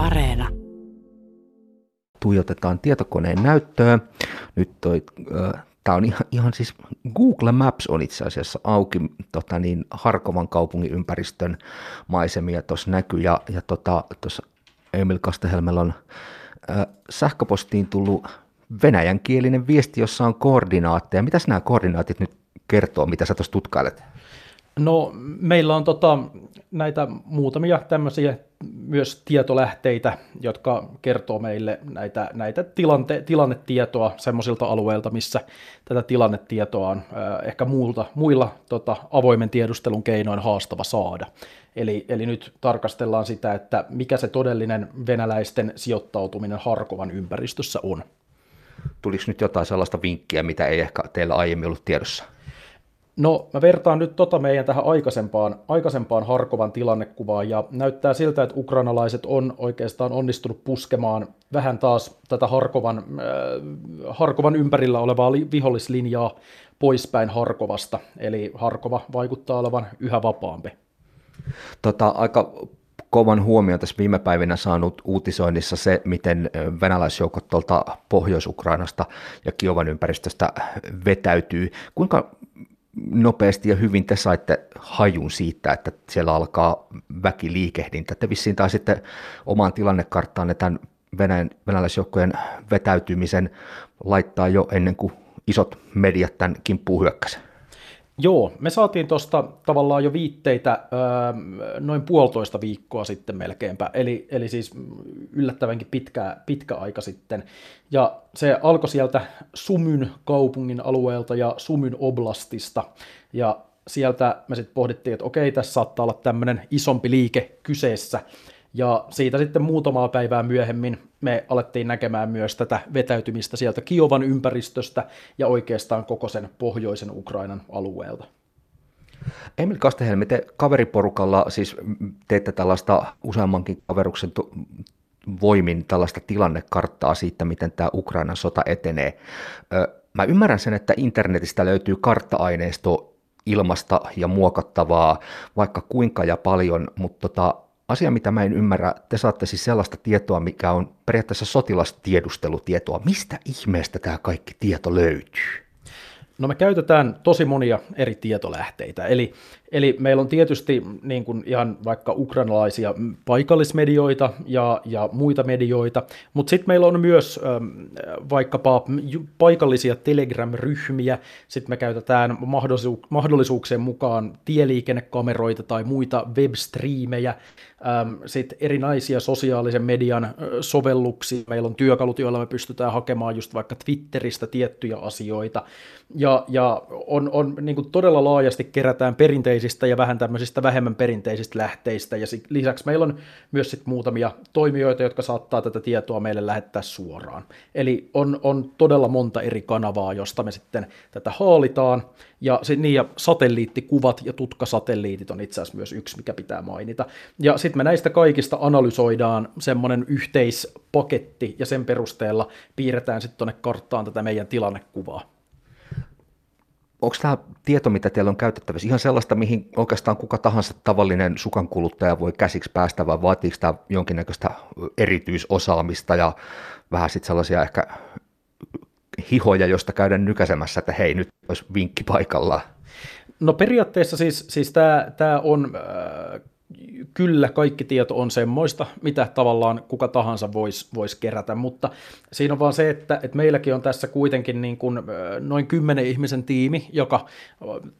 Areena. Tuijotetaan tietokoneen näyttöä. Nyt toi, äh, Tämä on ihan, ihan siis, Google Maps on itse asiassa auki, tota niin, Harkovan kaupungin ympäristön maisemia tuossa näkyy, ja, ja tuossa tota, Emil Kastehelmellä on äh, sähköpostiin tullut venäjänkielinen viesti, jossa on koordinaatteja. Mitäs nämä koordinaatit nyt kertoo, mitä sä tuossa tutkailet? No meillä on tota, näitä muutamia tämmöisiä myös tietolähteitä, jotka kertoo meille näitä, näitä tilante, tilannetietoa semmoisilta alueilta, missä tätä tilannetietoa on äh, ehkä muilta, muilla tota, avoimen tiedustelun keinoin haastava saada. Eli, eli nyt tarkastellaan sitä, että mikä se todellinen venäläisten sijoittautuminen Harkovan ympäristössä on. Tuliko nyt jotain sellaista vinkkiä, mitä ei ehkä teillä aiemmin ollut tiedossa? No, mä vertaan nyt tota meidän tähän aikaisempaan, aikaisempaan Harkovan tilannekuvaan, ja näyttää siltä, että ukrainalaiset on oikeastaan onnistunut puskemaan vähän taas tätä Harkovan, äh, Harkovan ympärillä olevaa li, vihollislinjaa poispäin Harkovasta, eli Harkova vaikuttaa olevan yhä vapaampi. Tota, aika kovan huomion tässä viime päivinä saanut uutisoinnissa se, miten venäläisjoukot tuolta Pohjois-Ukrainasta ja Kiovan ympäristöstä vetäytyy. Kuinka nopeasti ja hyvin te saitte hajun siitä, että siellä alkaa väkiliikehdintä. Te vissiin sitten omaan tilannekarttaan tämän Venäjän, venäläisjoukkojen vetäytymisen laittaa jo ennen kuin isot mediat tämän kimppuun hyökkäsivät. Joo, me saatiin tuosta tavallaan jo viitteitä öö, noin puolitoista viikkoa sitten melkeinpä, eli, eli siis yllättävänkin pitkä, pitkä aika sitten. Ja se alkoi sieltä Sumyn kaupungin alueelta ja Sumyn oblastista, ja sieltä me sitten pohdittiin, että okei, tässä saattaa olla tämmöinen isompi liike kyseessä, ja siitä sitten muutamaa päivää myöhemmin me alettiin näkemään myös tätä vetäytymistä sieltä Kiovan ympäristöstä ja oikeastaan koko sen pohjoisen Ukrainan alueelta. Emil Kastehelmi, te kaveriporukalla siis teette tällaista useammankin kaveruksen voimin tällaista tilannekarttaa siitä, miten tämä Ukrainan sota etenee. Mä ymmärrän sen, että internetistä löytyy kartta-aineisto ilmasta ja muokattavaa vaikka kuinka ja paljon, mutta tota, asia, mitä mä en ymmärrä, te saatte siis sellaista tietoa, mikä on periaatteessa sotilastiedustelutietoa. Mistä ihmeestä tämä kaikki tieto löytyy? No me käytetään tosi monia eri tietolähteitä, eli, eli meillä on tietysti niin kuin ihan vaikka ukrainalaisia paikallismedioita ja, ja muita medioita, mutta sitten meillä on myös ähm, vaikkapa paikallisia Telegram-ryhmiä, sitten me käytetään mahdollisu- mahdollisuuksien mukaan tieliikennekameroita tai muita webstreamejä, sitten erinäisiä sosiaalisen median sovelluksia, meillä on työkalut, joilla me pystytään hakemaan just vaikka Twitteristä tiettyjä asioita, ja, ja on, on niin kuin todella laajasti kerätään perinteisistä ja vähän tämmöisistä vähemmän perinteisistä lähteistä, ja lisäksi meillä on myös sit muutamia toimijoita, jotka saattaa tätä tietoa meille lähettää suoraan. Eli on, on todella monta eri kanavaa, josta me sitten tätä haalitaan, ja, se, niin, ja satelliittikuvat ja tutkasatelliitit on itse asiassa myös yksi, mikä pitää mainita. Ja sitten me näistä kaikista analysoidaan semmoinen yhteispaketti, ja sen perusteella piirretään sitten tuonne karttaan tätä meidän tilannekuvaa onko tämä tieto, mitä teillä on käytettävissä, ihan sellaista, mihin oikeastaan kuka tahansa tavallinen sukankuluttaja voi käsiksi päästä, vai vaatiiko tämä jonkinnäköistä erityisosaamista ja vähän sitten sellaisia ehkä hihoja, josta käydään nykäsemässä, että hei, nyt olisi vinkki paikallaan? No periaatteessa siis, siis tämä on äh, kyllä kaikki tieto on semmoista, mitä tavallaan kuka tahansa voisi vois kerätä, mutta siinä on vaan se, että, että meilläkin on tässä kuitenkin niin kuin noin kymmenen ihmisen tiimi, joka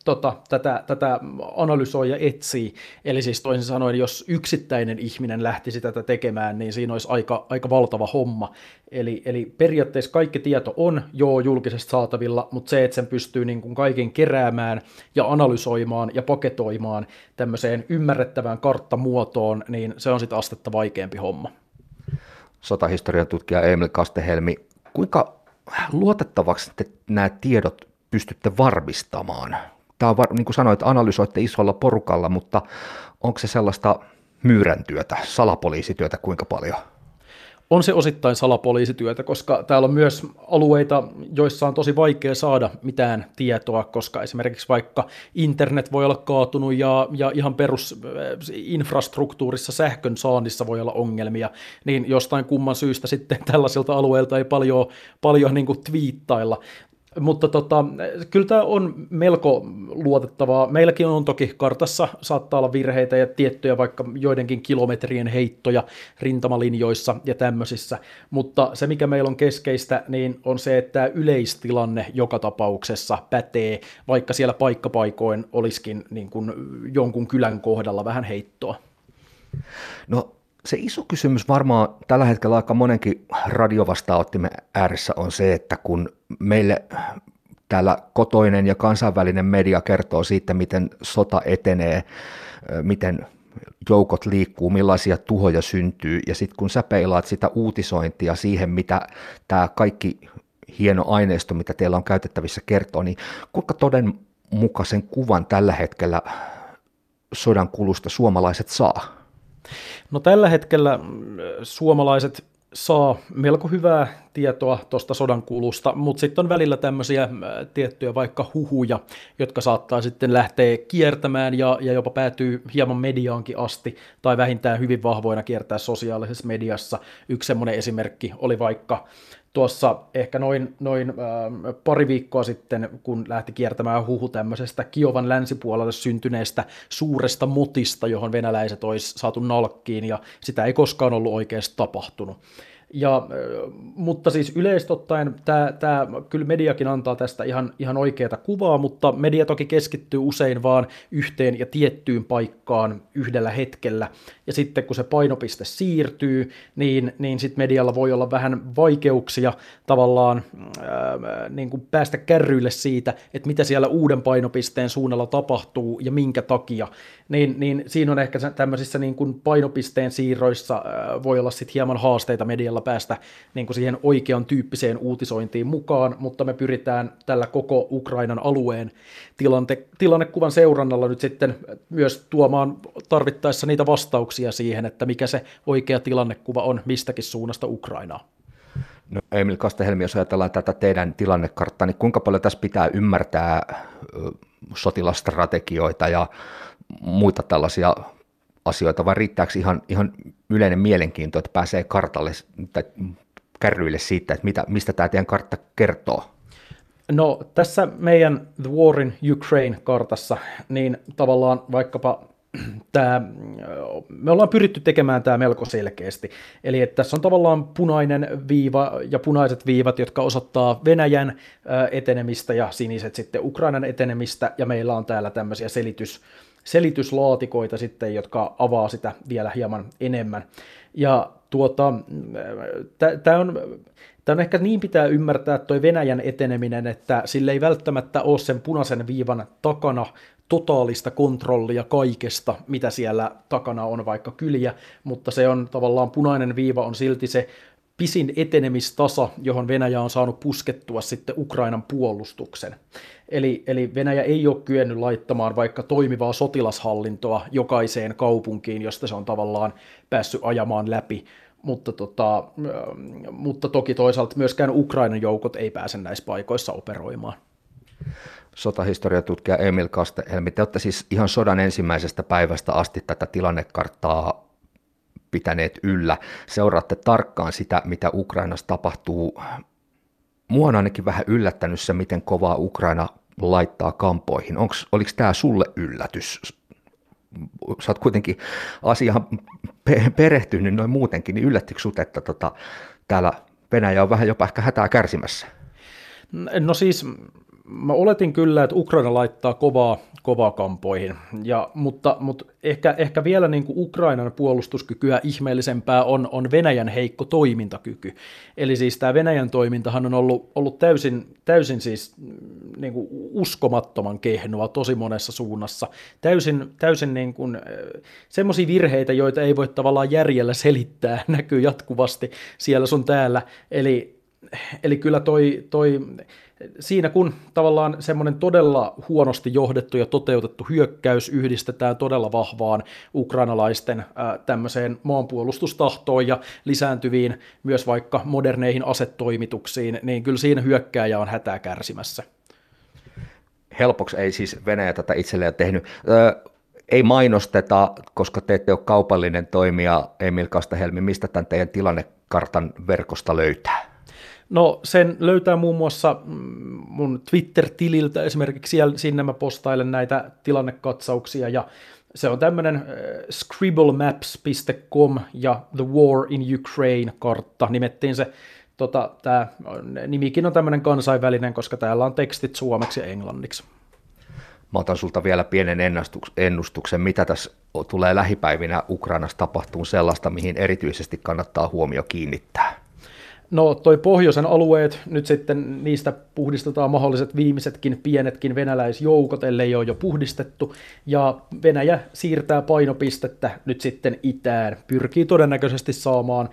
tota, tätä, tätä analysoi ja etsii. Eli siis toisin sanoen, jos yksittäinen ihminen lähtisi tätä tekemään, niin siinä olisi aika, aika valtava homma. Eli, eli periaatteessa kaikki tieto on jo julkisesti saatavilla, mutta se, että sen pystyy niin kuin kaiken keräämään ja analysoimaan ja paketoimaan tämmöiseen ymmärrettävään karttamuotoon, niin se on sitten astetta vaikeampi homma. Sotahistorian tutkija Emil Kastehelmi, kuinka luotettavaksi te nämä tiedot pystytte varmistamaan? Tämä on, niin kuin sanoit, analysoitte isolla porukalla, mutta onko se sellaista myyräntyötä, salapoliisityötä kuinka paljon? On se osittain salapoliisityötä, koska täällä on myös alueita, joissa on tosi vaikea saada mitään tietoa, koska esimerkiksi vaikka internet voi olla kaatunut ja, ja ihan perusinfrastruktuurissa sähkön saannissa voi olla ongelmia, niin jostain kumman syystä sitten tällaisilta alueilta ei paljon, paljon niin kuin twiittailla. Mutta tota, kyllä tämä on melko luotettavaa. Meilläkin on toki kartassa saattaa olla virheitä ja tiettyjä vaikka joidenkin kilometrien heittoja rintamalinjoissa ja tämmöisissä, mutta se mikä meillä on keskeistä, niin on se, että yleistilanne joka tapauksessa pätee, vaikka siellä paikkapaikoin olisikin niin kuin jonkun kylän kohdalla vähän heittoa. No se iso kysymys varmaan tällä hetkellä aika monenkin radiovastaanottimen ääressä on se, että kun meille täällä kotoinen ja kansainvälinen media kertoo siitä, miten sota etenee, miten joukot liikkuu, millaisia tuhoja syntyy, ja sitten kun sä peilaat sitä uutisointia siihen, mitä tämä kaikki hieno aineisto, mitä teillä on käytettävissä kertoo, niin kuinka todenmukaisen kuvan tällä hetkellä sodan kulusta suomalaiset saa? No tällä hetkellä mm, suomalaiset saa melko hyvää tietoa tuosta sodan kulusta, mutta sitten on välillä tämmöisiä mm, tiettyjä vaikka huhuja, jotka saattaa sitten lähteä kiertämään ja, ja jopa päätyy hieman mediaankin asti, tai vähintään hyvin vahvoina kiertää sosiaalisessa mediassa. Yksi semmoinen esimerkki oli vaikka tuossa ehkä noin, noin äh, pari viikkoa sitten, kun lähti kiertämään huhu tämmöisestä Kiovan länsipuolelle syntyneestä suuresta mutista, johon venäläiset olisi saatu nalkkiin, ja sitä ei koskaan ollut oikeasti tapahtunut. Ja, mutta siis yleisesti ottaen tämä, tämä, kyllä mediakin antaa tästä ihan, ihan oikeaa kuvaa, mutta media toki keskittyy usein vaan yhteen ja tiettyyn paikkaan yhdellä hetkellä. Ja sitten kun se painopiste siirtyy, niin, niin sitten medialla voi olla vähän vaikeuksia tavallaan ää, niin kuin päästä kärryille siitä, että mitä siellä uuden painopisteen suunnalla tapahtuu ja minkä takia. Niin, niin siinä on ehkä tämmöisissä niin kuin painopisteen siirroissa ää, voi olla sitten hieman haasteita medialla päästä niin kuin siihen oikean tyyppiseen uutisointiin mukaan, mutta me pyritään tällä koko Ukrainan alueen tilante, tilannekuvan seurannalla nyt sitten myös tuomaan tarvittaessa niitä vastauksia siihen, että mikä se oikea tilannekuva on mistäkin suunnasta Ukrainaa. No Emil Kastehelmi, jos ajatellaan tätä teidän tilannekarttaa, niin kuinka paljon tässä pitää ymmärtää sotilastrategioita ja muita tällaisia asioita, vai riittääkö ihan, ihan yleinen mielenkiinto, että pääsee kartalle tai kärryille siitä, että mitä, mistä tämä teidän kartta kertoo? No tässä meidän The War in Ukraine-kartassa, niin tavallaan vaikkapa tämä, me ollaan pyritty tekemään tämä melko selkeästi. Eli että tässä on tavallaan punainen viiva ja punaiset viivat, jotka osoittaa Venäjän etenemistä ja siniset sitten Ukrainan etenemistä, ja meillä on täällä tämmöisiä selitys, selityslaatikoita sitten, jotka avaa sitä vielä hieman enemmän. Ja tuota, tämä on, tää on ehkä niin pitää ymmärtää toi Venäjän eteneminen, että sille ei välttämättä ole sen punaisen viivan takana totaalista kontrollia kaikesta, mitä siellä takana on, vaikka kyliä, mutta se on tavallaan punainen viiva on silti se pisin etenemistasa, johon Venäjä on saanut puskettua sitten Ukrainan puolustuksen. Eli, eli Venäjä ei ole kyennyt laittamaan vaikka toimivaa sotilashallintoa jokaiseen kaupunkiin, josta se on tavallaan päässyt ajamaan läpi, mutta, tota, mutta toki toisaalta myöskään Ukrainan joukot ei pääse näissä paikoissa operoimaan. Sotahistoriatutkija Emil Kastehelmi, te olette siis ihan sodan ensimmäisestä päivästä asti tätä tilannekarttaa pitäneet yllä. Seuraatte tarkkaan sitä, mitä Ukrainassa tapahtuu. Mua on ainakin vähän yllättänyt se, miten kovaa Ukraina laittaa kampoihin. Onks, oliko tämä sulle yllätys? Sä oot kuitenkin asiaan pe- perehtynyt noin muutenkin, niin yllättikö sut, että tota, täällä Venäjä on vähän jopa ehkä hätää kärsimässä? No siis mä oletin kyllä, että Ukraina laittaa kovaa, kovaa kampoihin, ja, mutta, mutta ehkä, ehkä vielä niin kuin Ukrainan puolustuskykyä ihmeellisempää on, on Venäjän heikko toimintakyky. Eli siis tämä Venäjän toimintahan on ollut, ollut täysin, täysin siis niin kuin uskomattoman kehnoa tosi monessa suunnassa. Täysin, täysin niin kuin, semmoisia virheitä, joita ei voi tavallaan järjellä selittää, näkyy jatkuvasti siellä sun täällä. Eli eli kyllä toi, toi, siinä kun tavallaan semmoinen todella huonosti johdettu ja toteutettu hyökkäys yhdistetään todella vahvaan ukrainalaisten tämmöiseen maanpuolustustahtoon ja lisääntyviin myös vaikka moderneihin asetoimituksiin, niin kyllä siinä hyökkääjä on hätää kärsimässä. Helpoksi ei siis Venäjä tätä itselleen tehnyt. Öö, ei mainosteta, koska te ette ole kaupallinen toimija, Emil Kastahelmi, mistä tämän teidän tilannekartan verkosta löytää? No sen löytää muun muassa mm, mun Twitter-tililtä esimerkiksi, siellä, sinne mä postailen näitä tilannekatsauksia ja se on tämmöinen äh, scribblemaps.com ja The War in Ukraine-kartta, nimettiin se, tota, tämä nimikin on tämmöinen kansainvälinen, koska täällä on tekstit suomeksi ja englanniksi. Mä otan sulta vielä pienen ennustuksen, mitä tässä tulee lähipäivinä Ukrainassa tapahtuu sellaista, mihin erityisesti kannattaa huomio kiinnittää. No toi pohjoisen alueet, nyt sitten niistä puhdistetaan mahdolliset viimeisetkin pienetkin venäläisjoukot, ellei ole jo puhdistettu, ja Venäjä siirtää painopistettä nyt sitten itään, pyrkii todennäköisesti saamaan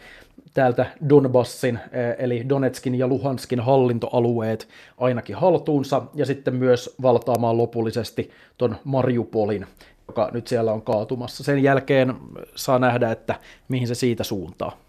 täältä Donbassin, eh, eli Donetskin ja Luhanskin hallintoalueet ainakin haltuunsa, ja sitten myös valtaamaan lopullisesti ton Mariupolin, joka nyt siellä on kaatumassa. Sen jälkeen saa nähdä, että mihin se siitä suuntaa.